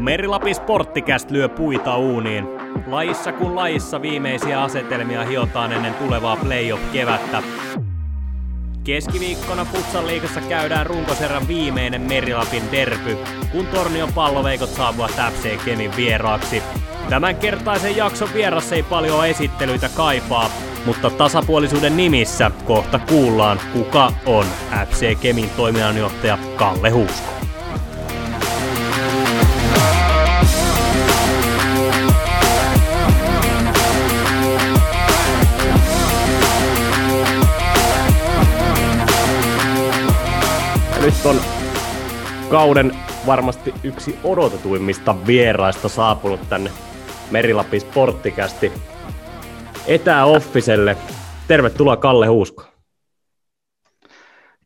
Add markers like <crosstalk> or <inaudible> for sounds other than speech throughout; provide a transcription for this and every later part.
Merilapi Sporttikäst lyö puita uuniin. Lajissa kun lajissa viimeisiä asetelmia hiotaan ennen tulevaa playoff-kevättä. Keskiviikkona Futsan liigassa käydään runkoserran viimeinen Merilapin derpy, kun Tornion palloveikot saapuvat FC Kemin vieraaksi. Tämän kertaisen jakson vierassa ei paljon esittelyitä kaipaa, mutta tasapuolisuuden nimissä kohta kuullaan, kuka on FC Kemin toiminnanjohtaja Kalle Huusko. On kauden varmasti yksi odotetuimmista vieraista saapunut tänne Merilapi Sporttikästi etäoffiselle. Tervetuloa Kalle Huusko.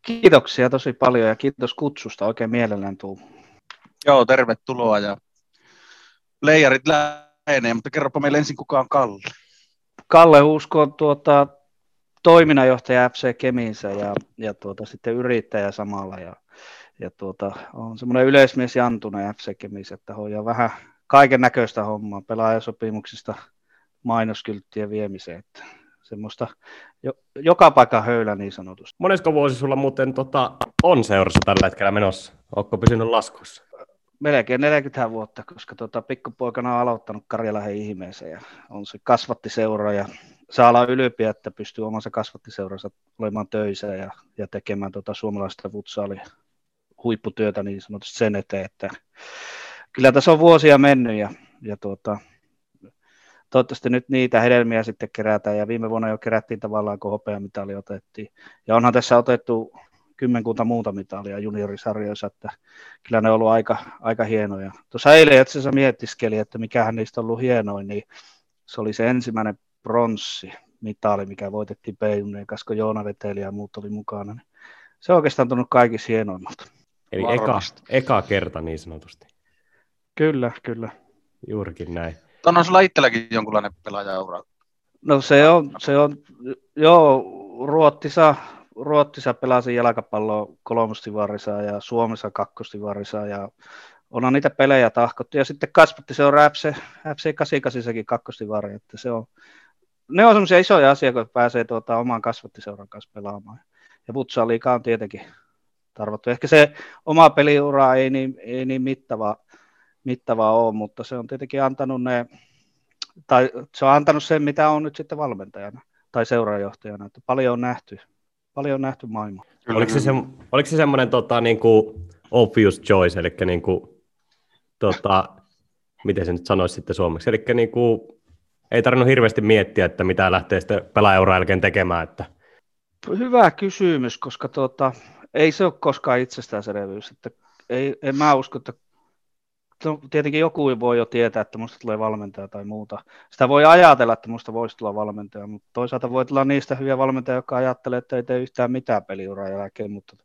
Kiitoksia tosi paljon ja kiitos kutsusta. Oikein mielellään tuu. Joo, tervetuloa ja leijarit lähenee, mutta kerropa meille ensin kuka on Kalle. Kalle Huusko on tuota, toiminnanjohtaja FC Kemiinsä ja, ja tuota, sitten yrittäjä samalla. Ja, ja tuota, on semmoinen yleismies Jantunen FC Kemiinsä, että hoidaa vähän kaiken näköistä hommaa, pelaajasopimuksista mainoskylttien viemiseen. Että semmoista jo, joka paikka höylä niin sanotusti. Monesko vuosi sulla muuten tota, on seurassa tällä hetkellä menossa? Oletko pysynyt laskussa? Melkein 40 vuotta, koska tota, pikkupoikana on aloittanut Karjalahen ihmeeseen ja on se kasvatti seura ja saa olla ylpeä, että pystyy omassa kasvattiseuransa olemaan töissä ja, ja tekemään tota suomalaista futsaalia huipputyötä niin sanotusti sen eteen, että kyllä tässä on vuosia mennyt ja, ja tuota, toivottavasti nyt niitä hedelmiä sitten kerätään ja viime vuonna jo kerättiin tavallaan, kun hopeamitali otettiin. Ja onhan tässä otettu kymmenkunta muuta mitalia juniorisarjoissa, että kyllä ne on ollut aika, aika hienoja. Tuossa eilen itse asiassa miettiskeli, että mikähän niistä on ollut hienoin, niin se oli se ensimmäinen pronssi mitali, mikä voitettiin Peijuneen kanssa, kun Joona Veteli ja muut oli mukana. Se on oikeastaan tullut kaikissa hienoimmalta. Eli eka, eka kerta niin sanotusti. Kyllä, kyllä. Juurikin näin. On sulla itselläkin jonkunlainen pelaajaura? No se on, se on joo, Ruottisa, Ruottisa pelasi jalkapalloa kolmostivarissa ja Suomessa kakkostivarissa ja onhan niitä pelejä tahkottu. Ja sitten kasvatti se on FC, FC 88 kakkostivari, että se on, ne on semmoisia isoja asioita, kun pääsee tuota, oman kasvattiseuran kanssa pelaamaan. Ja Futsal on tietenkin tarvottu. Ehkä se oma peliura ei niin, ei niin mittava, mittava ole, mutta se on tietenkin antanut ne, tai se on antanut sen, mitä on nyt sitten valmentajana tai seurajohtajana, että paljon on nähty, paljon on nähty maailma. Oliko se, se, oliko se semmoinen tota, niin kuin obvious choice, eli niin kuin, tota, miten se nyt sanoisi sitten suomeksi, eli niin kuin, ei tarvinnut hirveästi miettiä, että mitä lähtee sitten pelaajaura jälkeen tekemään. Että... Hyvä kysymys, koska tuota, ei se ole koskaan itsestäänselvyys. Että ei, en mä usko, että no, tietenkin joku voi jo tietää, että musta tulee valmentaja tai muuta. Sitä voi ajatella, että musta voisi tulla valmentaja, mutta toisaalta voi tulla niistä hyviä valmentajia, jotka ajattelee, että ei tee yhtään mitään peliuran jälkeen, mutta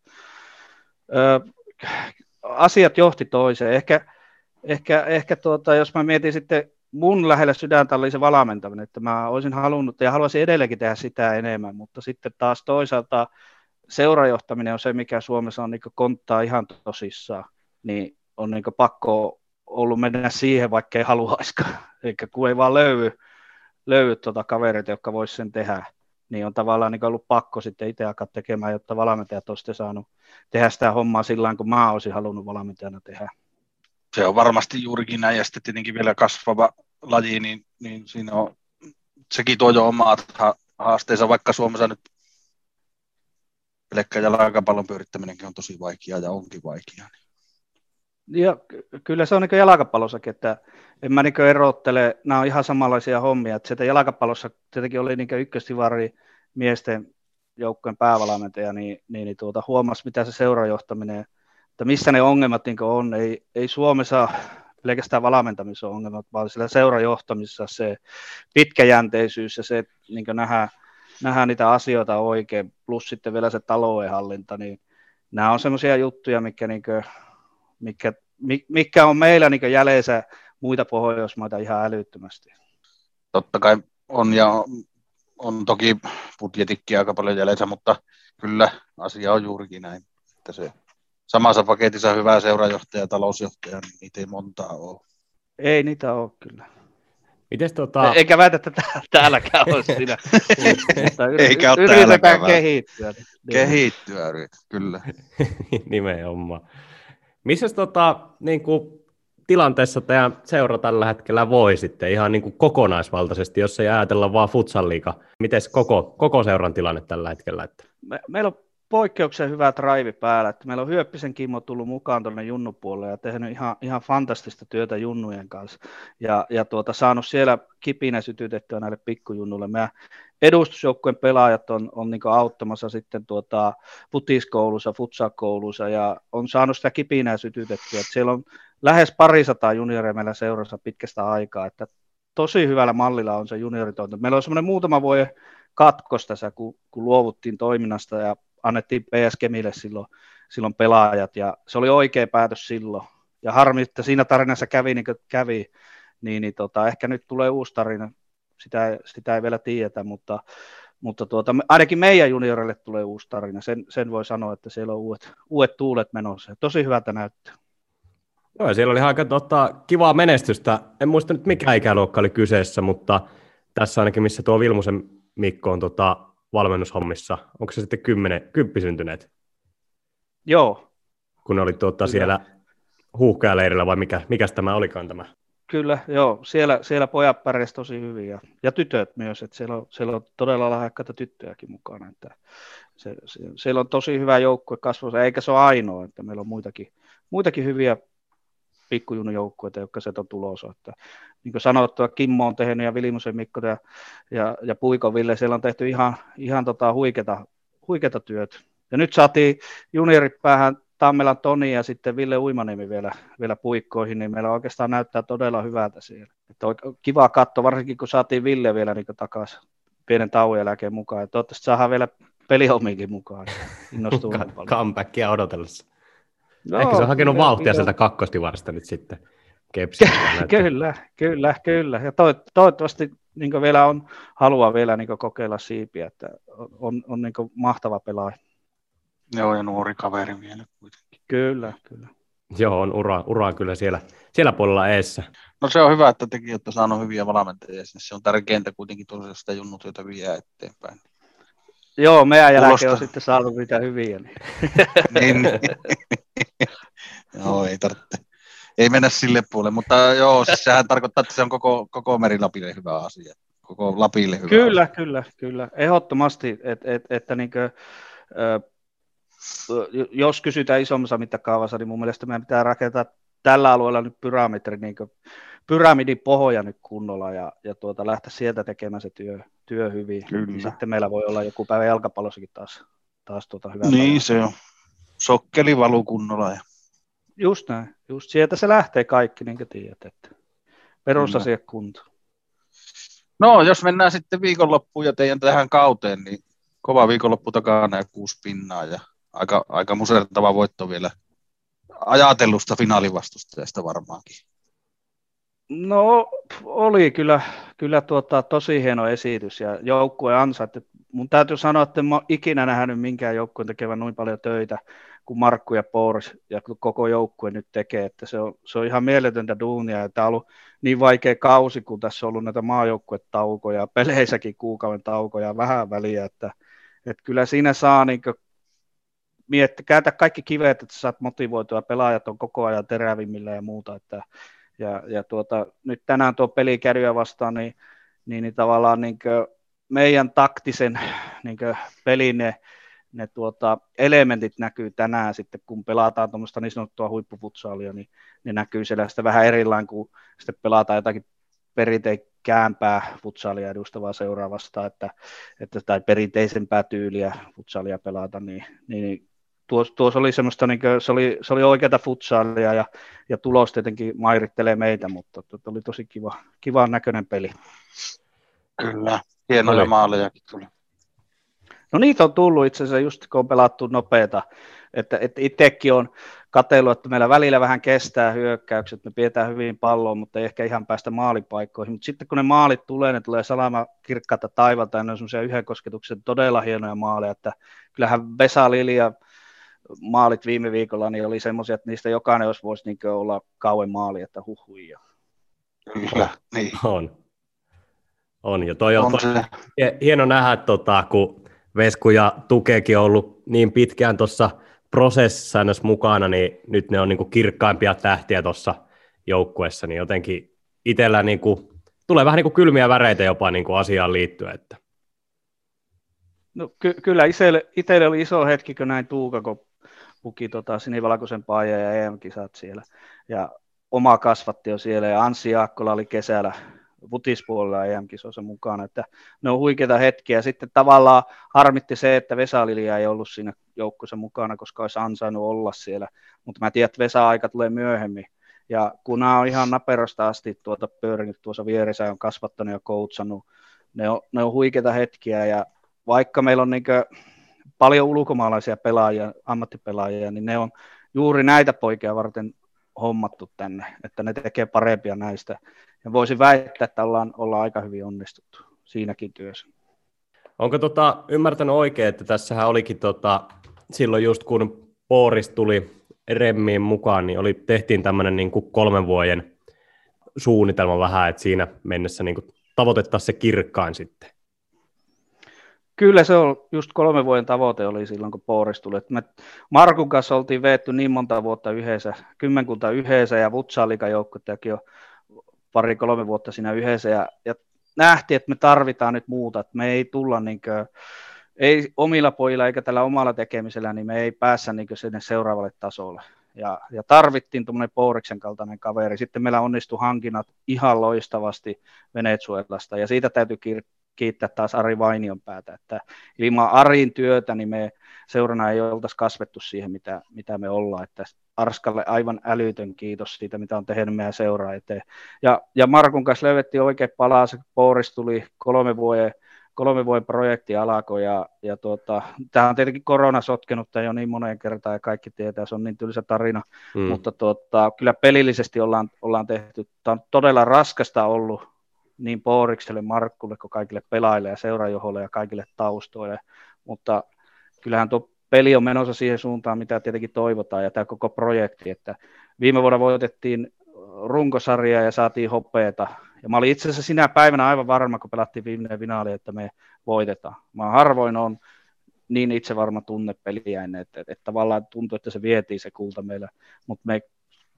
ö, asiat johti toiseen. Ehkä, ehkä, ehkä tuota, jos mä mietin sitten mun lähellä sydäntä oli se valmentaminen, että mä olisin halunnut ja haluaisin edelleenkin tehdä sitä enemmän, mutta sitten taas toisaalta seurajohtaminen on se, mikä Suomessa on niin konttaa ihan tosissaan, niin on niin pakko ollut mennä siihen, vaikka ei haluaisikaan. <laughs> Eli kun ei vaan löydy, löydy tuota kavereita, jotka voisi sen tehdä, niin on tavallaan niin ollut pakko sitten itse alkaa tekemään, jotta valmentajat olisivat saanut tehdä sitä hommaa sillä kun mä olisin halunnut valmentajana tehdä. Se on varmasti juurikin näin, ja sitten tietenkin vielä kasvava laji, niin, niin siinä on, sekin tuo jo omat haasteensa, vaikka Suomessa nyt pelkkä jalkapallon pyörittäminenkin on tosi vaikeaa ja onkin vaikeaa. Ja kyllä se on niin jalkapallossakin, että en mä niin erottele, nämä on ihan samanlaisia hommia, että sieltä jalkapallossa tietenkin oli niin ykköstivari miesten joukkojen päävalmentaja, niin, niin, niin tuota, huomasi, mitä se seurajohtaminen, että missä ne ongelmat niin on. Ei, ei Suomessa pelkästään valmentamisen ongelmat, vaan sillä seurajohtamisessa se pitkäjänteisyys ja se, niin nähdään, nähdään niitä asioita oikein, plus sitten vielä se taloudenhallinta, niin nämä on semmoisia juttuja, mikä, niin kuin, mikä, mikä on meillä niin jäljessä muita Pohjoismaita ihan älyttömästi. Totta kai on ja on toki budjetikki aika paljon jäljessä, mutta kyllä asia on juurikin näin, että se, samassa paketissa hyvä seurajohtaja ja talousjohtaja, niin niitä ei montaa ole. Ei niitä ole kyllä. Mites tota... Eikä väitä, että täälläkään olisi <laughs> siinä. Eikä ole yritetään kehittyä. Kehittyä, kyllä. <laughs> Nimenomaan. Missä tota, niin kuin, tilanteessa teidän seura tällä hetkellä voi sitten ihan niin kuin kokonaisvaltaisesti, jos ei ajatella vaan futsal Miten koko, koko seuran tilanne tällä hetkellä? Että? Me, meillä on poikkeuksen hyvä drive päällä. Että meillä on Hyöppisen Kimmo tullut mukaan tuonne junnupuolelle ja tehnyt ihan, ihan fantastista työtä junnujen kanssa. Ja, ja tuota, saanut siellä kipinä sytytettyä näille pikkujunnuille. Meidän edustusjoukkueen pelaajat on, on niin auttamassa sitten tuota, futiskoulussa, futsakoulussa ja on saanut sitä kipinää sytytettyä. Että siellä on lähes parisataa junioria meillä seurassa pitkästä aikaa. Että tosi hyvällä mallilla on se junioritointa. Meillä on semmoinen muutama vuoden katkos tässä, kun, kun luovuttiin toiminnasta ja annettiin PS Kemille silloin, silloin pelaajat ja se oli oikea päätös silloin. Ja harmi, että siinä tarinassa kävi niin kuin kävi, niin, niin tota, ehkä nyt tulee uusi tarina, sitä, sitä ei vielä tiedetä, mutta, mutta tuota, ainakin meidän juniorille tulee uusi tarina, sen, sen voi sanoa, että siellä on uudet, uudet tuulet menossa. Tosi hyvältä näyttää. Joo, siellä oli aika tota, kivaa menestystä. En muista nyt mikä ikäluokka oli kyseessä, mutta tässä ainakin missä tuo Vilmusen Mikko on tota, valmennushommissa. Onko se sitten kymmenen, kymppisyntyneet? Joo. Kun ne oli tuota, siellä huuhkajaleirillä vai mikä, mikä tämä olikaan tämä? Kyllä, joo. Siellä, siellä pojat pärjäsivät tosi hyvin ja, ja tytöt myös. Että siellä, on, siellä on todella lahjakkaita tyttöjäkin mukana. Että se, se, siellä on tosi hyvä joukkue kasvua, eikä se ole ainoa, että meillä on muitakin, muitakin hyviä pikkujunujoukkueita, jotka se on tulossa. Että, niin kuin sanottua, Kimmo on tehnyt ja Vilmusen Mikko ja, ja, ja Puiko Ville, siellä on tehty ihan, ihan tota huikeata, huikeata työt. Ja nyt saatiin juniorit päähän Tammelan Toni ja sitten Ville Uimanimi vielä, vielä puikkoihin, niin meillä oikeastaan näyttää todella hyvältä siellä. Että on kiva katsoa, varsinkin kun saatiin Ville vielä niin takaisin pienen tauon jälkeen mukaan. Ja toivottavasti saadaan vielä pelihommiinkin mukaan. Innostuu Comebackia odotellessa. No, Ehkä se on hakenut kyllä, vauhtia sieltä kakkostivarista nyt sitten. <laughs> kyllä, kyllä, kyllä. Ja to, toivottavasti niin vielä on halua vielä niin kokeilla siipiä, että on, on niin mahtava pelaaja. Joo, ja nuori kaveri vielä kuitenkin. Kyllä, kyllä. Joo, on ura, ura kyllä siellä, siellä puolella eessä. No se on hyvä, että tekin olette saanut hyviä valmentajia. Se on tärkeintä kuitenkin tosiaan sitä junnutyötä vie eteenpäin. Joo, meidän jälkeen on sitten saanut mitä hyviä. <laughs> Niin, niin. Joo, ei tarvitse. Ei mennä sille puolelle, mutta joo, siis sehän tarkoittaa, että se on koko, koko Merilapille hyvä asia. Koko Lapille hyvä Kyllä, asia. kyllä, kyllä. Ehdottomasti, et, et, että niinkö, jos kysytään isommassa mittakaavassa, niin mun mielestä meidän pitää rakentaa tällä alueella nyt pyramidi, niin pyramidin pohja nyt kunnolla ja, ja tuota, lähteä sieltä tekemään se työ, työ hyvin. Kyllä. Sitten meillä voi olla joku päivä jalkapallossakin taas, taas tuota hyvä. Niin päivä. se on. Sokkeli valuu kunnolla. Ja... Just näin. Just sieltä se lähtee kaikki, niin kuin tiedät, että perusasia kunto. No, jos mennään sitten viikonloppuun ja teidän tähän kauteen, niin kova viikonloppu takana ja kuusi pinnaa ja aika, aika musertava voitto vielä ajatellusta finaalivastustajasta varmaankin. No oli kyllä, kyllä tuota, tosi hieno esitys ja joukkue ansaitti. Mun täytyy sanoa, että en mä ikinä nähnyt minkään joukkueen tekevän noin paljon töitä kuin Markku ja Pours ja koko joukkue nyt tekee, että se on, se on ihan mieletöntä duunia, että on ollut niin vaikea kausi, kun tässä on ollut näitä maajoukkuetaukoja, peleissäkin kuukauden taukoja, vähän väliä, että, että kyllä siinä saa niin miettiä, käytä kaikki kivet, että saat motivoitua, pelaajat on koko ajan terävimmillä ja muuta, että ja, ja tuota, nyt tänään tuo peli vastaan, niin, niin, niin tavallaan niin meidän taktisen niin pelin ne, ne tuota, elementit näkyy tänään sitten, kun pelataan tuommoista niin sanottua huippufutsaalia, niin ne näkyy siellä sitä vähän erilainen, kun sitten pelataan jotakin perinteikkäämpää futsaalia edustavaa seuraavasta, että, että, tai perinteisempää tyyliä futsaalia pelata, niin, niin tuossa, tuossa oli semmoista, niin kuin, se, oli, se oli oikeata futsaalia ja, ja tulos tietenkin mairittelee meitä, mutta to, oli tosi kiva, kiva näköinen peli. Kyllä, hienoja maalejakin tuli. No niitä on tullut itse asiassa just kun on pelattu nopeata, että, että itsekin on katsellut, että meillä välillä vähän kestää hyökkäykset, me pidetään hyvin palloa, mutta ei ehkä ihan päästä maalipaikkoihin, mutta sitten kun ne maalit tulee, ne tulee salama kirkkaata taivalta ja ne on semmoisia yhden kosketuksen todella hienoja maaleja, että kyllähän Vesa Lilja maalit viime viikolla, niin oli semmoisia, että niistä jokainen olisi voisi niin olla kauan maali, että huhuja. Kyllä, niin. On. On, ja toi on, on toi, hieno nähdä, tota, kun Vesku ja Tukeekin on ollut niin pitkään tuossa prosessissa mukana, niin nyt ne on niin kuin kirkkaimpia tähtiä tuossa joukkueessa, niin jotenkin itsellä niin kuin, tulee vähän niin kuin kylmiä väreitä jopa niin kuin asiaan liittyen. Että. No, ky- kyllä itselle, itselle oli iso hetki, kun näin Tuuka, kun puki tota, sinivalkoisen paajan ja EM-kisat siellä. Ja oma kasvatti jo siellä ja Anssi Jaakkola oli kesällä vutispuolella EM-kisoissa mukana, että ne on huikeita hetkiä. Sitten tavallaan harmitti se, että Vesa Lilja ei ollut siinä joukkueessa mukana, koska olisi ansainnut olla siellä, mutta mä tiedän, että Vesa-aika tulee myöhemmin. Ja kun nämä on ihan naperosta asti tuota pyörinyt tuossa vieressä on kasvattanut ja koutsannut, ne on, ne on huikeita hetkiä ja vaikka meillä on niin paljon ulkomaalaisia pelaajia, ammattipelaajia, niin ne on juuri näitä poikia varten hommattu tänne, että ne tekee parempia näistä. Ja voisin väittää, että ollaan, ollaan aika hyvin onnistuttu siinäkin työssä. Onko tota, ymmärtänyt oikein, että tässähän olikin tota, silloin just kun Pooris tuli Remmiin mukaan, niin oli, tehtiin tämmöinen niin kuin kolmen vuoden suunnitelma vähän, että siinä mennessä niin kuin tavoitettaisiin se kirkkain sitten. Kyllä se on, just kolme vuoden tavoite oli silloin, kun Pooris tuli. Me Markun kanssa oltiin veetty niin monta vuotta yhdessä, kymmenkunta yhdessä ja Vutsaliikajoukkottajakin jo pari-kolme vuotta siinä yhdessä ja, ja nähtiin, että me tarvitaan nyt muuta, että me ei tulla niin kuin, ei omilla pojilla eikä tällä omalla tekemisellä, niin me ei päässä niin sinne seuraavalle tasolle. Ja, ja tarvittiin tuommoinen Pouriksen kaltainen kaveri. Sitten meillä onnistui hankinnat ihan loistavasti Venezuelasta, ja siitä täytyy kiittää taas Ari Vainion päätä, että ilman Arin työtä niin me seurana ei oltaisi kasvettu siihen, mitä, mitä me ollaan, että Arskalle aivan älytön kiitos siitä, mitä on tehnyt meidän seuraa eteen. Ja, ja Markun kanssa löydettiin oikein palaa, se Pouris tuli kolme vuoden kolme vuoden projekti alkoi ja, ja tuota, tämä on tietenkin korona sotkenut tämän jo niin moneen kertaan ja kaikki tietää, se on niin tylsä tarina, mm. mutta tuota, kyllä pelillisesti ollaan, ollaan tehty, tämä on todella raskasta ollut niin Poorikselle, Markkulle kuin kaikille pelaajille ja seurajoholle ja kaikille taustoille, mutta kyllähän tuo peli on menossa siihen suuntaan, mitä tietenkin toivotaan, ja tämä koko projekti, että viime vuonna voitettiin runkosarja ja saatiin hopeeta, ja mä olin itse asiassa sinä päivänä aivan varma, kun pelattiin viimeinen finaali, että me voitetaan. Mä harvoin on niin itse varma tunne peliä ennen, että, että, että tavallaan tuntuu, että se vietiin se kulta meillä, mutta me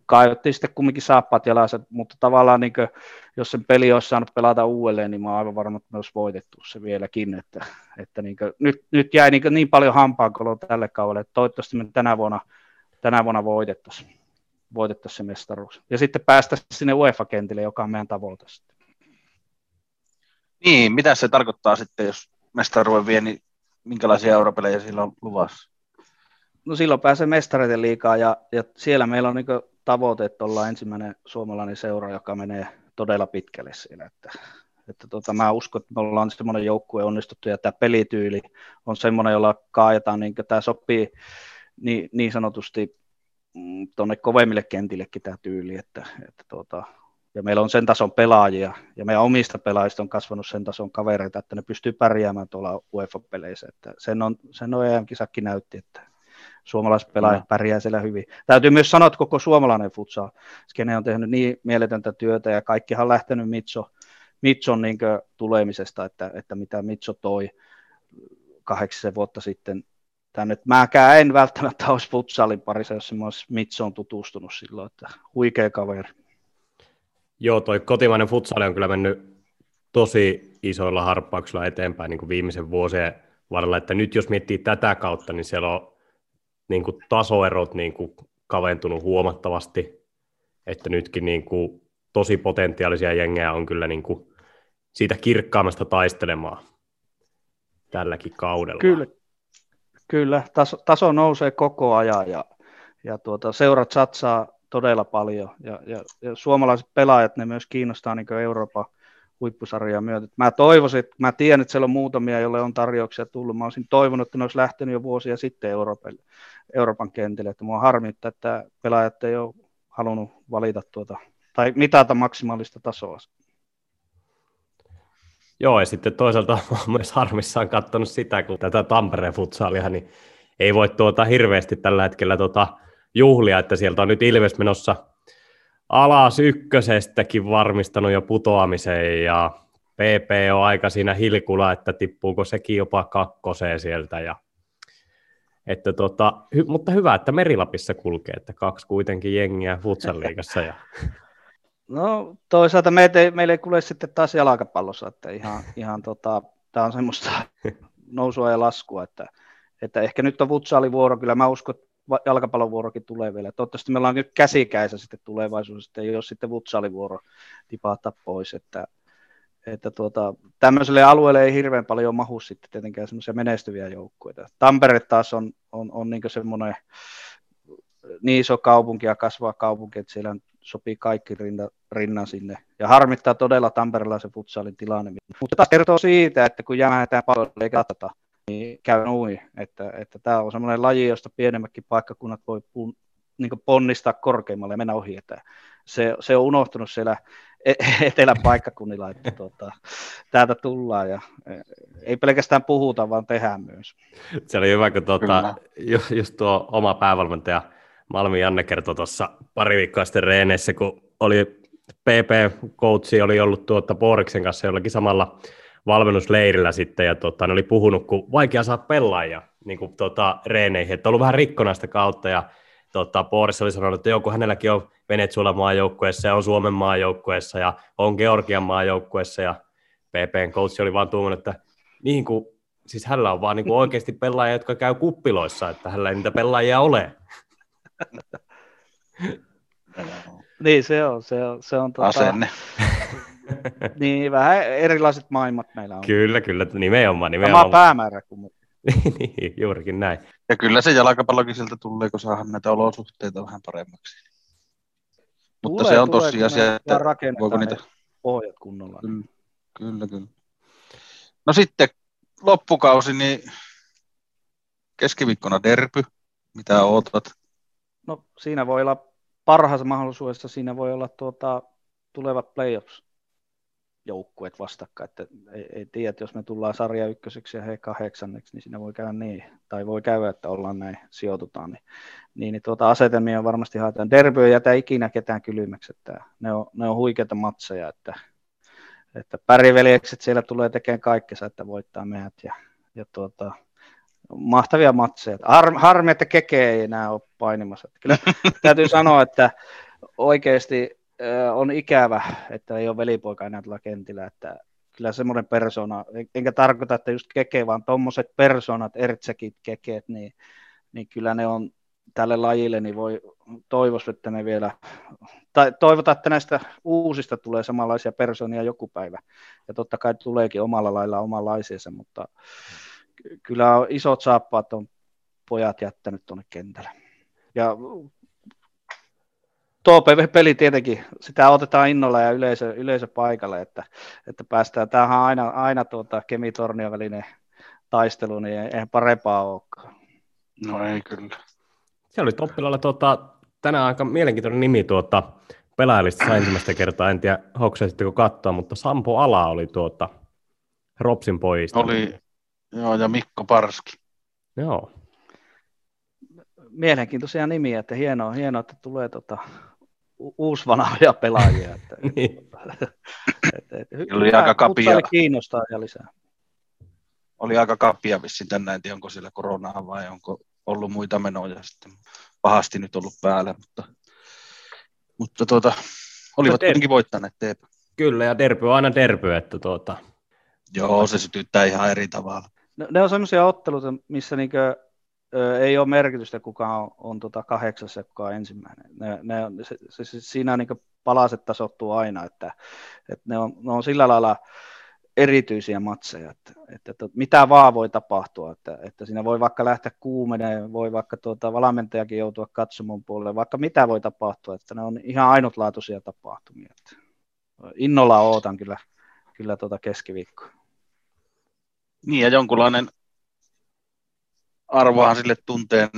kaivettiin sitten kumminkin saappaat jalassa, mutta tavallaan niin kuin, jos sen peli olisi saanut pelata uudelleen, niin mä oon aivan varma, että me olisi voitettu se vieläkin, että, että niin kuin, nyt, nyt jäi niin, niin paljon hampaankoloa tälle kaudelle, että toivottavasti me tänä vuonna, tänä vuonna voitettaisiin voitettaisiin se mestaruus. Ja sitten päästä sinne UEFA-kentille, joka on meidän tavoite. Niin, mitä se tarkoittaa sitten, jos mestaruuden vie, niin minkälaisia europelejä sillä on luvassa? No silloin pääsee mestareiden liikaa ja, ja siellä meillä on niin tavoite, että ollaan ensimmäinen suomalainen seura, joka menee todella pitkälle siinä. Että, että tota, mä uskon, että me ollaan semmoinen joukkue onnistuttu ja tämä pelityyli on semmoinen, jolla kaajataan, niin tämä sopii niin, niin sanotusti mm, tuonne kovemmille kentillekin tämä tyyli, että, että tota, ja meillä on sen tason pelaajia, ja meidän omista pelaajista on kasvanut sen tason kavereita, että ne pystyy pärjäämään tuolla UEFA-peleissä. Että sen on, sen on EM-kisakki näytti, että suomalaiset pelaajat no. pärjää siellä hyvin. Täytyy myös sanoa, että koko suomalainen futsal skene on tehnyt niin mieletöntä työtä ja kaikkihan on lähtenyt Mitso, Mitson niin tulemisesta, että, että mitä Mitso toi kahdeksan vuotta sitten tänne. Mäkään en välttämättä olisi futsalin parissa, jos mä olisi Mitsoon tutustunut silloin, että huikea kaveri. Joo, toi kotimainen futsali on kyllä mennyt tosi isoilla harppauksilla eteenpäin niin kuin viimeisen vuosien varrella, että nyt jos miettii tätä kautta, niin siellä on niin kuin tasoerot niin kuin kaventunut huomattavasti, että nytkin niin kuin tosi potentiaalisia jengejä on kyllä niin kuin siitä kirkkaammasta taistelemaan tälläkin kaudella. Kyllä, kyllä taso, taso nousee koko ajan ja, ja tuota, seurat satsaa todella paljon ja, ja, ja suomalaiset pelaajat ne myös kiinnostaa niin Euroopan huippusarjaa myötä. Mä toivoisin, että mä tiedän, että siellä on muutamia, joille on tarjouksia tullut. Mä olisin toivonut, että ne olisi lähtenyt jo vuosia sitten Euroopan, Euroopan kentille. Että mua harmittaa, että pelaajat ei ole halunnut valita tuota, tai mitata maksimaalista tasoa. Joo, ja sitten toisaalta <laughs> olen myös harmissaan katsonut sitä, kun tätä Tampereen futsalia, niin ei voi tuota hirveästi tällä hetkellä tuota juhlia, että sieltä on nyt Ilves menossa alas ykkösestäkin varmistanut jo putoamiseen ja PP on aika siinä hilkula, että tippuuko sekin jopa kakkoseen sieltä. Ja, että tota, hy, mutta hyvä, että Merilapissa kulkee, että kaksi kuitenkin jengiä futsal-liigassa. Ja... <laughs> No toisaalta meitä ei, meillä ei kulje sitten taas jalkapallossa, että ihan, ihan tota, tämä on semmoista <laughs> nousua ja laskua, että, että ehkä nyt on futsalivuoro, kyllä mä uskon, että jalkapallovuorokin tulee vielä. Toivottavasti meillä on nyt käsikäisä sitten tulevaisuudessa, että ei ole sitten futsalivuoro tipahtaa pois, että, että tuota, tämmöiselle alueelle ei hirveän paljon mahu sitten tietenkään semmoisia menestyviä joukkueita. Tampere taas on, on, on niin semmoinen niin iso kaupunki ja kasvaa kaupunki, että siellä sopii kaikki rinna, rinnan sinne. Ja harmittaa todella Tampereella se futsalin tilanne. Mutta taas kertoo siitä, että kun jäämätään paljon eikä katsota, niin käy noin. Että, että tämä on semmoinen laji, josta pienemmätkin paikkakunnat voi pun, niin ponnistaa korkeammalle ja mennä ohi. Että se, se on unohtunut siellä e-, <laughs> etelän paikkakunnilla, että tuota, täältä tullaan ja e, ei pelkästään puhuta, vaan tehdään myös. Se oli hyvä, kun tuota, just tuo oma päävalmentaja Malmi Janne kertoi tuossa pari viikkoa sitten reeneissä, kun oli PP-coachi oli ollut tuota Boriksen kanssa jollakin samalla valmennusleirillä sitten, ja tota, ne oli puhunut, kun vaikea saa pelaajia niin kuin, tota, reeneihin, että on ollut vähän rikkonaista kautta, ja tota, Boris oli sanonut, että joku hänelläkin on Venezuelan maajoukkueessa, ja on Suomen maajoukkueessa, ja on Georgian maajoukkueessa, ja PPn coach oli vaan tuumannut, että niin kuin, siis hänellä on vaan niin kuin oikeasti pelaajia, jotka käy kuppiloissa, että hänellä ei niitä pelaajia ole. <laughs> niin, se on. Se on, se on tuota... Asenne. <laughs> niin, vähän erilaiset maailmat meillä on. Kyllä, kyllä, nimenomaan. nimenomaan. Sama päämäärä kuin <laughs> niin, juurikin näin. Ja kyllä se jalkapallokin sieltä tulee, kun saadaan näitä olosuhteita vähän paremmaksi. Mutta tulee, se on tosiasia, että voiko niitä... Pohjat kunnolla. Kyllä, kyllä, kyllä. No sitten loppukausi, niin keskiviikkona derpy. Mitä ootat? No siinä voi olla parhaassa mahdollisuudessa, siinä voi olla tuota, tulevat playoffs joukkueet vastakkain, että ei, ei tiedä, että jos me tullaan sarja ykköseksi ja he kahdeksanneksi, niin siinä voi käydä niin, tai voi käydä, että ollaan näin, sijoitutaan, niin, niin, niin tuota asetelmia varmasti haetaan. Derby ei jätä ikinä ketään kylmäksi, että ne on, ne on huikeita matseja, että, että päriveljekset siellä tulee tekemään kaikkensa, että voittaa meidät ja, ja tuota, mahtavia matseja. Har, harmi, että Keke ei enää ole painimassa. Kyllä <laughs> täytyy sanoa, että oikeasti on ikävä, että ei ole velipoika enää tuolla kentillä, että kyllä semmoinen persona, enkä tarkoita, että just keke, vaan tuommoiset personat, Ertsekit, kekeet, niin, niin kyllä ne on tälle lajille, niin voi toivoa, että ne vielä, tai toivotaan, että näistä uusista tulee samanlaisia personia joku päivä, ja totta kai tuleekin omalla lailla omanlaisiinsa, mutta kyllä isot saappaat on pojat jättänyt tuonne kentälle. Ja tuo peli tietenkin, sitä otetaan innolla ja yleisö, yleisö paikalle, että, että päästään, tämähän on aina, aina tuota Kemi-Tornion välinen taistelu, niin eihän parempaa olekaan. No ei kyllä. Se oli Toppilalla tuota, tänään aika mielenkiintoinen nimi tuota, pelaajalista ensimmäistä kertaa, en tiedä hoksasitteko katsoa, mutta Sampo Ala oli tuota Ropsin pojista. Oli, joo, ja Mikko Parski. Joo. Mielenkiintoisia nimiä, että hienoa, hienoa että tulee tota, uusvanhoja <laughs> pelaajia. Että, <laughs> niin. et, et, et, oli aika kapia. kiinnostaa ja lisää. Oli aika kapia vissiin tänään, en tiedä onko siellä koronaa vai onko ollut muita menoja sitten. Pahasti nyt ollut päällä, mutta, mutta tuota, olivat der- kuitenkin voittaneet Teep. Kyllä, ja derby on aina derby, että tuota... Joo, se sytyttää ihan eri tavalla. No, ne on sellaisia otteluita, missä niinkö ei ole merkitystä, kuka on, on tota kahdeksas ja kuka on ensimmäinen. Ne, ne, se, se, se, siinä niin palaset tasottuu aina, että, että ne, on, ne on sillä lailla erityisiä matseja, että, että, että mitä vaan voi tapahtua, että, että siinä voi vaikka lähteä kuumeneen, voi vaikka tuota, valmentajakin joutua katsomaan puolelle, vaikka mitä voi tapahtua, että ne on ihan ainutlaatuisia tapahtumia. Että innolla ootan kyllä, kyllä tuota keskiviikkoa. Niin ja jonkunlainen arvohan sille tunteen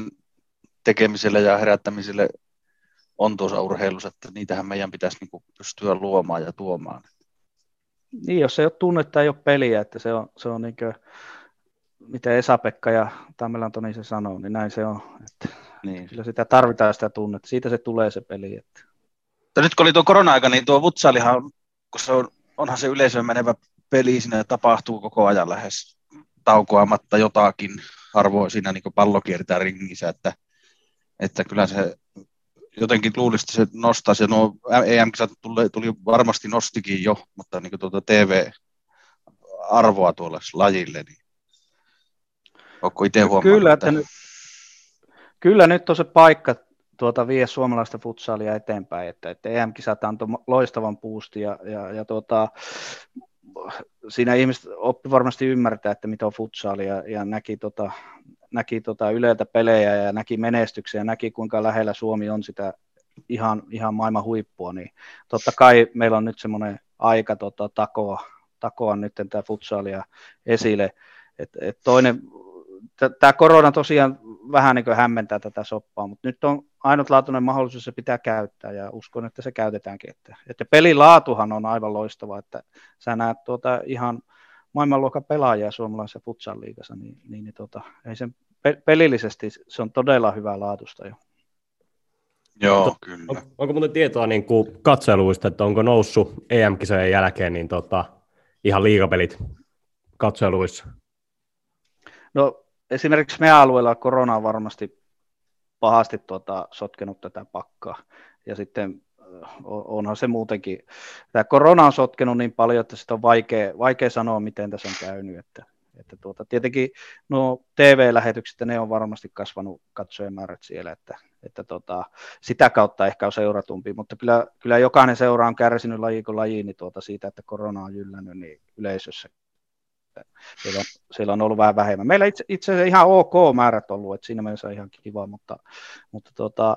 tekemiselle ja herättämiselle on tuossa urheilussa, että niitähän meidän pitäisi niin pystyä luomaan ja tuomaan. Niin, jos ei ole tunnetta, ei ole peliä, että se on, se on niin miten Esa-Pekka ja Tammelan Toni se sanoo, niin näin se on. Että Niin. kyllä sitä tarvitaan sitä tunnetta, siitä se tulee se peli. Että. Mutta nyt kun oli tuo korona-aika, niin tuo futsalihan, kun se on, onhan se yleisöön menevä peli, siinä tapahtuu koko ajan lähes taukoamatta jotakin arvoa siinä niin pallo kiertää ringissä, että, että kyllä se jotenkin luulisi, että se nostaisi, ja nuo EM-kisat tuli, tuli varmasti nostikin jo, mutta niin tuota TV-arvoa tuolle lajille, niin onko itse huomannut? Kyllä, että nyt, kyllä nyt on se paikka tuota, vie suomalaista futsalia eteenpäin, että, että EM-kisat antoi loistavan puustin ja, ja, ja tuota, siinä ihmiset oppi varmasti ymmärtää, että mitä on futsali ja, ja näki, tota, näki tota Yleltä pelejä ja näki menestyksiä ja näki kuinka lähellä Suomi on sitä ihan, ihan maailman huippua, niin totta kai meillä on nyt semmoinen aika tota, takoa, takoa nyt tämä futsalia esille. Et, et toinen, tämä korona tosiaan vähän niin hämmentää tätä soppaa, mutta nyt on ainutlaatuinen mahdollisuus, se pitää käyttää ja uskon, että se käytetäänkin. Että, että pelilaatuhan on aivan loistava, että sä näet tuota ihan maailmanluokan pelaajia suomalaisessa futsal-liigassa, niin, niin, niin tota, ei sen pelillisesti se on todella hyvää laatusta jo. Joo, on, kyllä. On, onko muuten tietoa niin kuin katseluista, että onko noussut EM-kisojen jälkeen niin tota, ihan liigapelit katseluissa? No esimerkiksi meidän alueella korona on varmasti pahasti tuota, sotkenut tätä pakkaa. Ja sitten onhan se muutenkin. Tämä korona on sotkenut niin paljon, että sitä on vaikea, vaikea sanoa, miten tässä on käynyt. Että, että tuota, tietenkin nuo TV-lähetykset, ne on varmasti kasvanut katsojamäärät siellä, että, että tota, sitä kautta ehkä on seuratumpi, mutta kyllä, kyllä jokainen seura on kärsinyt laji kuin laji, niin tuota, siitä, että korona on jyllännyt niin yleisössä siellä on, siellä on ollut vähän vähemmän. Meillä itse, itse asiassa ihan ok määrät ollut, että siinä mielessä ihan kiva, mutta, mutta tota,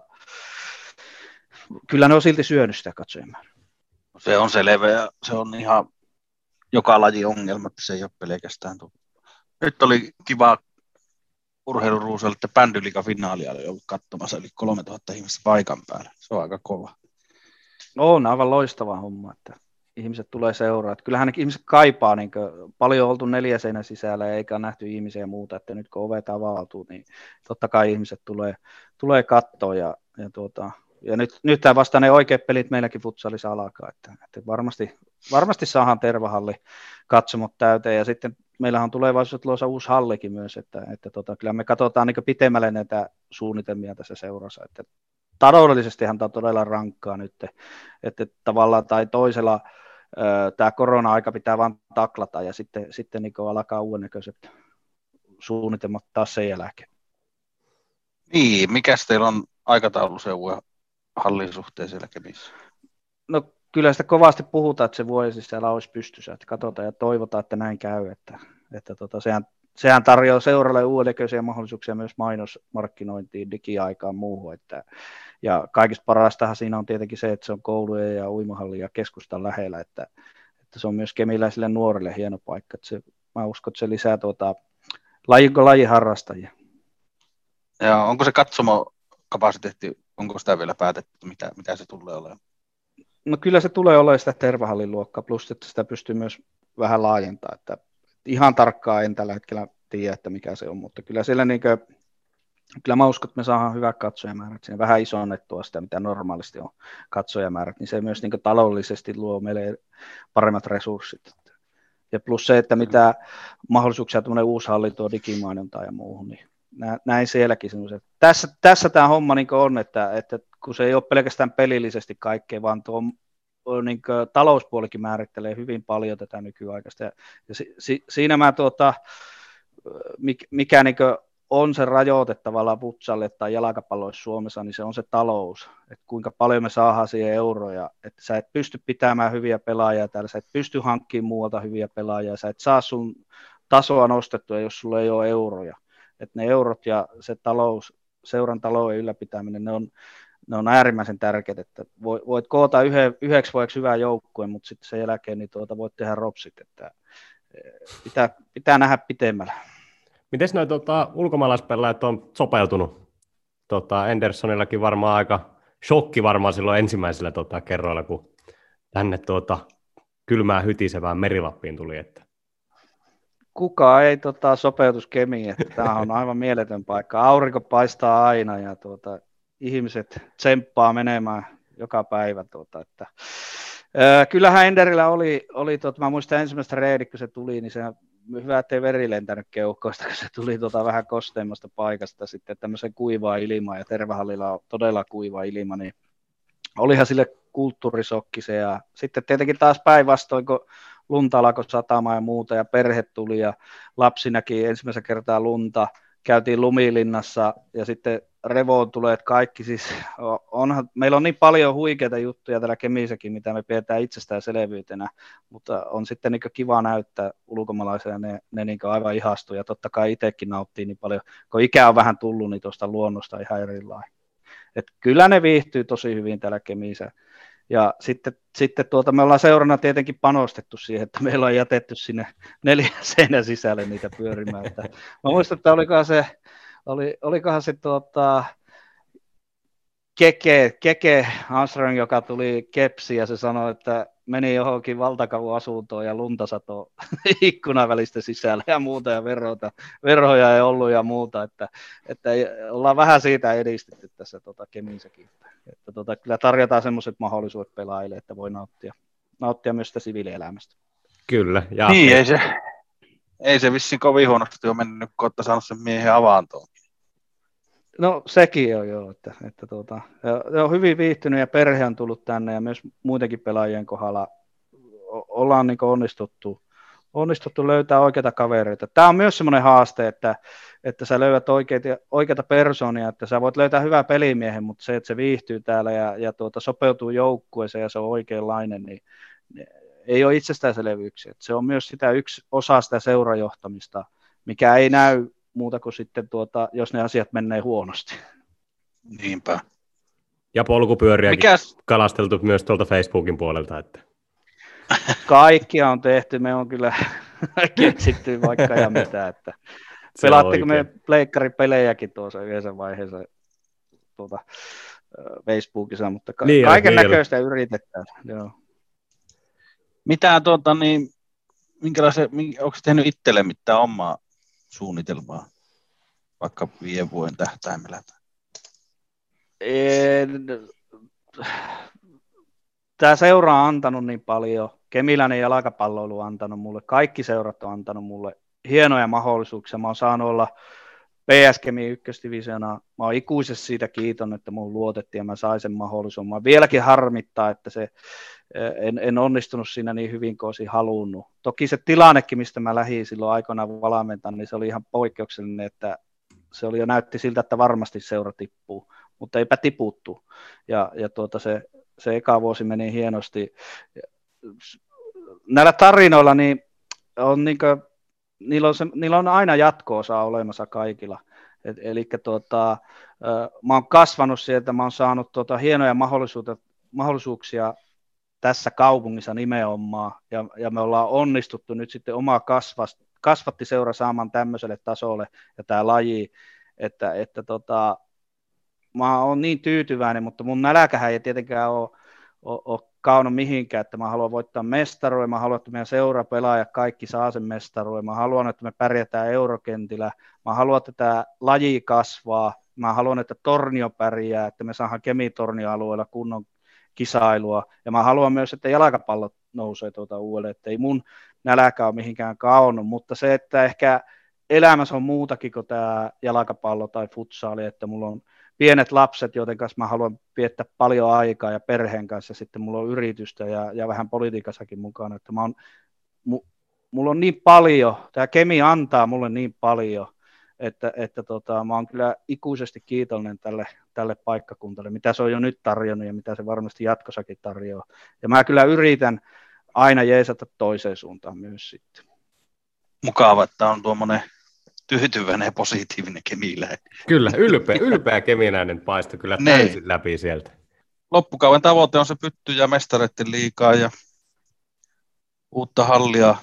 kyllä ne on silti syönyt sitä katsojen määrää. Se on selvä ja se on ihan joka laji ongelma, että se ei ole pelkästään tuo. Nyt oli kiva urheiluruuselle, että bändylika finaalia oli ollut katsomassa yli 3000 ihmistä paikan päällä. Se on aika kova. No, on aivan loistava homma, että ihmiset tulee seuraa. Että kyllähän ihmiset kaipaa, niin paljon on oltu neljä seinän sisällä eikä nähty ihmisiä ja muuta, että nyt kun ovet avautuu, niin totta kai ihmiset tulee, tulee kattoa ja, ja, tuota, ja nyt, nyt tämä vasta ne oikeat pelit meilläkin futsalissa alkaa, että, että varmasti, varmasti saadaan tervahalli katsomot täyteen ja sitten meillähän on tulevaisuudessa tulossa uusi hallikin myös, että, että tota, kyllä me katsotaan niin pitemmälle näitä suunnitelmia tässä seurassa, että taloudellisestihan tämä on todella rankkaa nyt, että tavallaan tai toisella tämä korona-aika pitää vain taklata ja sitten, sitten niin alkaa uudennäköiset suunnitelmat taas sen jälkeen. Niin, mikä teillä on aikataulu seura hallin suhteen siellä Kemissä? No kyllä sitä kovasti puhutaan, että se vuosi siellä olisi pystyssä, että katsotaan ja toivotaan, että näin käy, että, että tota, sehän, sehän tarjoaa seuralle uudenlaisia mahdollisuuksia myös mainosmarkkinointiin, digiaikaan muuhun, että, ja kaikista parastahan siinä on tietenkin se, että se on koulujen ja uimahalli ja keskustan lähellä, että, että se on myös kemiläisille nuorille hieno paikka. Että se, mä uskon, että se lisää tuota, lajin lajiharrastajia. Ja onko se katsomo kapasiteetti, onko sitä vielä päätetty, mitä, mitä se tulee olemaan? No kyllä se tulee olemaan sitä tervahallin luokkaa, plus että sitä pystyy myös vähän laajentaa, että ihan tarkkaan en tällä hetkellä tiedä, että mikä se on, mutta kyllä siellä niin kyllä mä uskon, että me saadaan hyvät katsojamäärät siinä vähän isonnettua sitä, mitä normaalisti on katsojamäärät, niin se myös niin taloudellisesti luo meille paremmat resurssit. Ja plus se, että mitä mahdollisuuksia tuommoinen uusi halli tuo digimainontaa ja muuhun, niin näin sielläkin semmoiset. Tässä, tässä tämä homma niin on, että, että kun se ei ole pelkästään pelillisesti kaikkea, vaan tuo niin talouspuolikin määrittelee hyvin paljon tätä nykyaikaista. Ja, ja si, si, siinä mä tuota, mikä, mikä niin on se rajoite tavallaan futsalle tai jalkapalloissa Suomessa, niin se on se talous, että kuinka paljon me saadaan siihen euroja, että sä et pysty pitämään hyviä pelaajia täällä, sä et pysty hankkimaan muualta hyviä pelaajia, sä et saa sun tasoa nostettua, jos sulla ei ole euroja, että ne eurot ja se talous, seuran talouden ylläpitäminen, ne on, ne on äärimmäisen tärkeät, että voit koota yhden, yhdeksi vuodeksi hyvää joukkueen, mutta sitten sen jälkeen niin tuota voit tehdä ropsit, että eh, pitää, pitää nähdä pitemmällä. Miten noin tota, ulkomaalaispelaajat on sopeutunut? Tota, Andersonillakin varmaan aika shokki varmaan silloin ensimmäisellä tota, kerroilla, kun tänne tuota, kylmää hytisevään merilappiin tuli. Että... kukaan ei tota, sopeutus kemiin, että tämä on aivan mieletön paikka. Aurinko paistaa aina ja tuota, ihmiset tsemppaa menemään joka päivä. Tuota, että, kyllähän Enderillä oli, oli tuota, mä muistan ensimmäistä reidit, kun se tuli, niin se hyvä, ettei veri lentänyt keuhkoista, kun se tuli tuota vähän kosteimmasta paikasta sitten tämmöisen kuivaa ilmaa, ja Tervahallilla on todella kuiva ilma, niin olihan sille kulttuurisokki se, ja sitten tietenkin taas päinvastoin, kun lunta alkoi satamaan ja muuta, ja perhe tuli, ja lapsi näki ensimmäisen kertaa lunta, käytiin Lumilinnassa, ja sitten Revoon tulee, kaikki siis, onhan, meillä on niin paljon huikeita juttuja täällä Kemissäkin, mitä me pidetään itsestäänselvyytenä, mutta on sitten niin kiva näyttää ulkomaalaisia, ne, ne niin aivan ihastuu, ja totta kai itsekin nauttii niin paljon, kun ikä on vähän tullut, niin tuosta luonnosta ihan erilainen. Et kyllä ne viihtyy tosi hyvin täällä Kemissä. Ja sitten, sitten tuota, me ollaan seurana tietenkin panostettu siihen, että meillä on jätetty sinne neljän seinän sisälle niitä pyörimään. mä muistan, että olikohan se, oli, olikohan se tuota, Keke, Keke Armstrong, joka tuli kepsi ja se sanoi, että meni johonkin valtakavun asuntoon ja lunta sato <laughs> ikkunan välistä sisällä ja muuta ja verhoja, verhoja ei ollut ja muuta, että, että ollaan vähän siitä edistetty tässä tota, Kemissäkin. Että, tota, kyllä tarjotaan semmoiset mahdollisuudet pelaajille, että voi nauttia, nauttia myös sitä siviilielämästä. Kyllä. Ja niin, ei se, ei se vissiin kovin huonosti ole mennyt, kun olette saanut sen miehen avaantoon. No sekin on joo, että, että tuota, on hyvin viihtynyt ja perhe on tullut tänne ja myös muidenkin pelaajien kohdalla ollaan niin onnistuttu, onnistuttu löytää oikeita kavereita. Tämä on myös semmoinen haaste, että, että sä löydät oikeita, oikeita persoonia, että sä voit löytää hyvää pelimiehen, mutta se, että se viihtyy täällä ja, ja tuota, sopeutuu joukkueeseen ja se on oikeanlainen, niin ei ole itsestäänselvyyksiä. Se on myös sitä yksi osa sitä seurajohtamista, mikä ei näy muuta kuin sitten, tuota, jos ne asiat menee huonosti. Niinpä. Ja polkupyöriä Mikäs... kalasteltu myös tuolta Facebookin puolelta. Että. Kaikkia on tehty, me on kyllä <laughs> keksitty vaikka ja mitä. Että Pelaatteko me pleikkaripelejäkin tuossa yhdessä vaiheessa tuota, Facebookissa, mutta ka- niin, kaiken näköistä yritetään. Joo. Mitä tuota, niin, minkälaisen, onko tehnyt itselle mitään omaa suunnitelmaa, vaikka viiden vuoden tähtäimellä? Tämä seura on antanut niin paljon. Kemiläinen jalkapalloilu on antanut mulle, kaikki seurat on antanut mulle hienoja mahdollisuuksia. Mä oon saanut olla PS Kemi ykkösdivisiona. Mä oon ikuisesti siitä kiiton, että mun luotettiin ja mä sain sen mahdollisuuden. Mä vieläkin harmittaa, että se, en, en onnistunut siinä niin hyvin kuin olisin halunnut. Toki se tilannekin, mistä mä lähdin silloin aikoinaan valmentan, niin se oli ihan poikkeuksellinen, että se oli jo näytti siltä, että varmasti seura tippuu, mutta eipä tiputtu. Ja, ja tuota se, se eka vuosi meni hienosti. Näillä tarinoilla niin on niin kuin, niillä, on se, niillä on aina jatko-osa olemassa kaikilla. Et, eli tuota, mä oon kasvanut sieltä, mä oon saanut tuota, hienoja mahdollisuuksia tässä kaupungissa nimenomaan, ja, ja me ollaan onnistuttu nyt sitten omaa kasvast, kasvatti seura saamaan tämmöiselle tasolle ja tämä laji, että, että tota, mä oon niin tyytyväinen, mutta mun nälkähän ei tietenkään ole, ole, kauno mihinkään, että mä haluan voittaa mestaruuden, mä haluan, että meidän seurapelaajat kaikki saa sen mestaruuden, mä haluan, että me pärjätään eurokentillä, mä haluan, että tämä laji kasvaa, mä haluan, että Tornio pärjää, että me saadaan Kemitornio-alueella kunnon kisailua. Ja mä haluan myös, että jalkapallot nousee tuota uudelleen, että ei mun näläkä ole mihinkään kaonnut, mutta se, että ehkä elämässä on muutakin kuin tämä jalkapallo tai futsaali, että mulla on pienet lapset, joiden kanssa mä haluan viettää paljon aikaa ja perheen kanssa, sitten mulla on yritystä ja, ja vähän politiikassakin mukana, että mä on, mu, mulla on niin paljon, tämä kemi antaa mulle niin paljon, että, että tota, mä oon kyllä ikuisesti kiitollinen tälle, tälle paikkakuntalle, mitä se on jo nyt tarjonnut ja mitä se varmasti jatkossakin tarjoaa. Ja mä kyllä yritän aina jeesata toiseen suuntaan myös sitten. Mukava, että on tuommoinen tyytyväinen ja positiivinen kemiläinen. Kyllä, ylpeä, ylpeä keminäinen paisto kyllä niin. täysin läpi sieltä. Loppukauden tavoite on se pytty ja mestareiden liikaa ja uutta hallia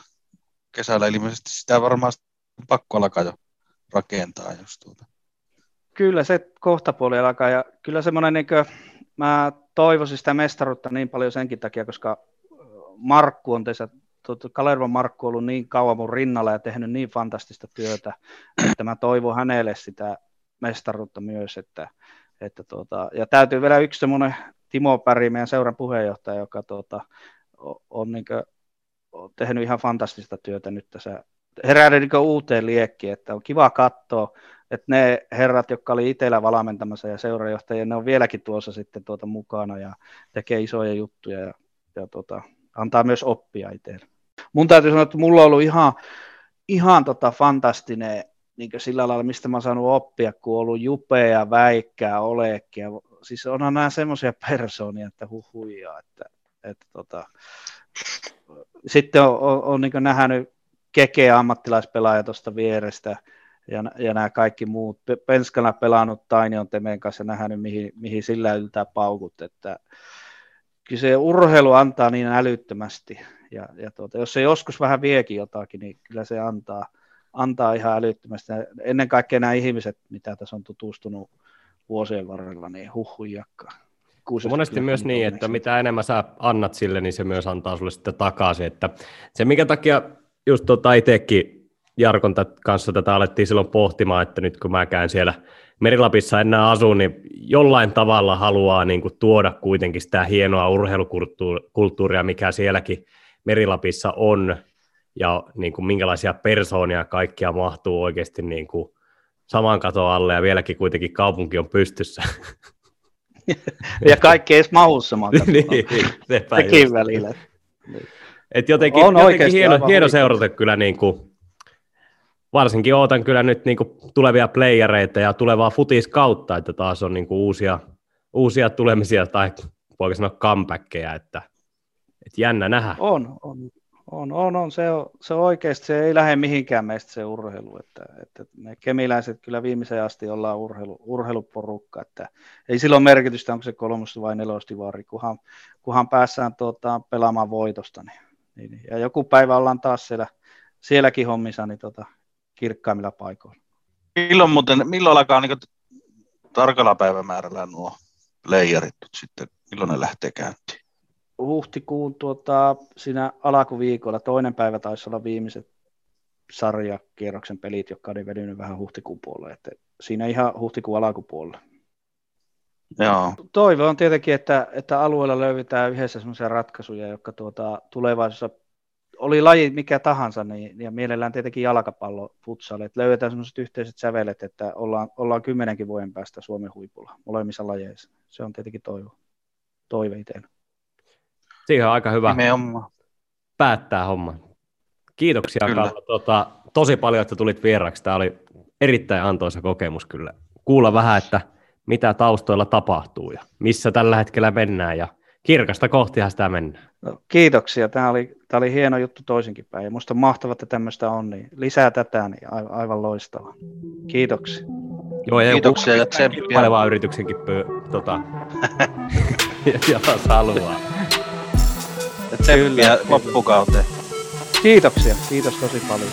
kesällä. Ilmeisesti sitä varmaan pakko alkaa jo rakentaa. Jos tuota. Kyllä se kohtapuoli alkaa ja kyllä semmoinen, niin kuin, mä toivoisin sitä mestaruutta niin paljon senkin takia, koska Markku on tässä tuota, Kalervan Markku on ollut niin kauan mun rinnalla ja tehnyt niin fantastista työtä, että mä toivon hänelle sitä mestaruutta myös. Että, että tuota, ja täytyy vielä yksi semmoinen Timo Päri, meidän seuran puheenjohtaja, joka tuota, on, niin kuin, on tehnyt ihan fantastista työtä nyt tässä heräänyt niin uuteen liekkiin, että on kiva katsoa, että ne herrat, jotka oli itsellä valmentamassa ja seurajohtajia, ne on vieläkin tuossa sitten tuota mukana ja tekee isoja juttuja ja, ja tuota, antaa myös oppia itselle. Mun täytyy sanoa, että mulla on ollut ihan, ihan tota fantastinen niin sillä lailla, mistä mä oon saanut oppia, kun on ollut jupea, väikkää, oleekkia. Siis onhan nämä semmoisia persoonia, että huhuja, että, että tota, sitten on, on, on niin nähnyt kekeä ammattilaispelaaja tuosta vierestä ja, ja nämä kaikki muut. Penskana pelannut Tainion Temeen kanssa ja nähnyt, mihin, mihin sillä yltää paukut, että kyllä se urheilu antaa niin älyttömästi ja, ja tuota, jos se joskus vähän viekin jotakin, niin kyllä se antaa, antaa ihan älyttömästi. Ennen kaikkea nämä ihmiset, mitä tässä on tutustunut vuosien varrella, niin huhujakka. Monesti myös niin, että mitä enemmän sä annat sille, niin se myös antaa sulle sitten takaisin. Että se, minkä takia just tota itsekin Jarkon kanssa tätä alettiin silloin pohtimaan, että nyt kun mä käyn siellä Merilapissa enää asu, niin jollain tavalla haluaa niin kuin tuoda kuitenkin sitä hienoa urheilukulttuuria, mikä sielläkin Merilapissa on, ja niin kuin minkälaisia persoonia kaikkia mahtuu oikeasti niin kuin saman katon alle, ja vieläkin kuitenkin kaupunki on pystyssä. <laughs> ja kaikki ei edes mahu saman <laughs> niin, Sekin välillä. Et jotenkin, on jotenkin hieno, hieno seurata kyllä niin kuin, varsinkin ootan kyllä nyt niin kuin tulevia playereita ja tulevaa futis kautta, että taas on niin kuin uusia, uusia tulemisia tai voiko sanoa comebackkejä, että, että jännä nähdä. On, on, on, on, on. Se, on, se on oikeasti, se ei lähde mihinkään meistä se urheilu, että, että me kemiläiset kyllä viimeiseen asti ollaan urheilu, urheiluporukka, että ei silloin merkitystä, onko se kolmosti vai nelostivaari, kunhan, kunhan päässään tuota, pelaamaan voitosta, niin niin, niin, ja joku päivä ollaan taas siellä, sielläkin hommissa niin tota, kirkkaimmilla paikoilla. Milloin, muuten, milloin alkaa niin tarkalla päivämäärällä nuo leijarit sitten, milloin ne lähtee käyntiin? Huhtikuun tuota, siinä alkuviikolla, toinen päivä taisi olla viimeiset sarjakierroksen pelit, jotka oli vedynyt vähän huhtikuun puolelle. Että siinä ihan huhtikuun alkupuolella. Joo. Toive on tietenkin, että, että alueella löydetään yhdessä sellaisia ratkaisuja, jotka tuota, tulevaisuudessa oli laji mikä tahansa, niin, ja mielellään tietenkin jalkapallo, futsal, että löydetään sellaiset yhteiset sävelet, että ollaan, ollaan kymmenenkin vuoden päästä Suomen huipulla molemmissa lajeissa. Se on tietenkin toivo, toive itse. Siihen on aika hyvä Nimenomaan. päättää homma. Kiitoksia Kalle, tota, tosi paljon, että tulit vieraksi. Tämä oli erittäin antoisa kokemus kyllä. Kuulla vähän, että mitä taustoilla tapahtuu ja missä tällä hetkellä mennään ja kirkasta kohtihan sitä mennään. No, kiitoksia. Tämä oli, tämä oli hieno juttu toisinkin päin. Minusta on mahtavaa, että tämmöistä on. Niin lisää tätä, niin aivan loistavaa. Kiitoksia. Joo, <laughs> ja Kiitoksia ja tsemppiä. yrityksenkin pyy, tota, jos haluaa. Tsemppiä loppukauteen. Kiitoksia. Kiitos tosi paljon.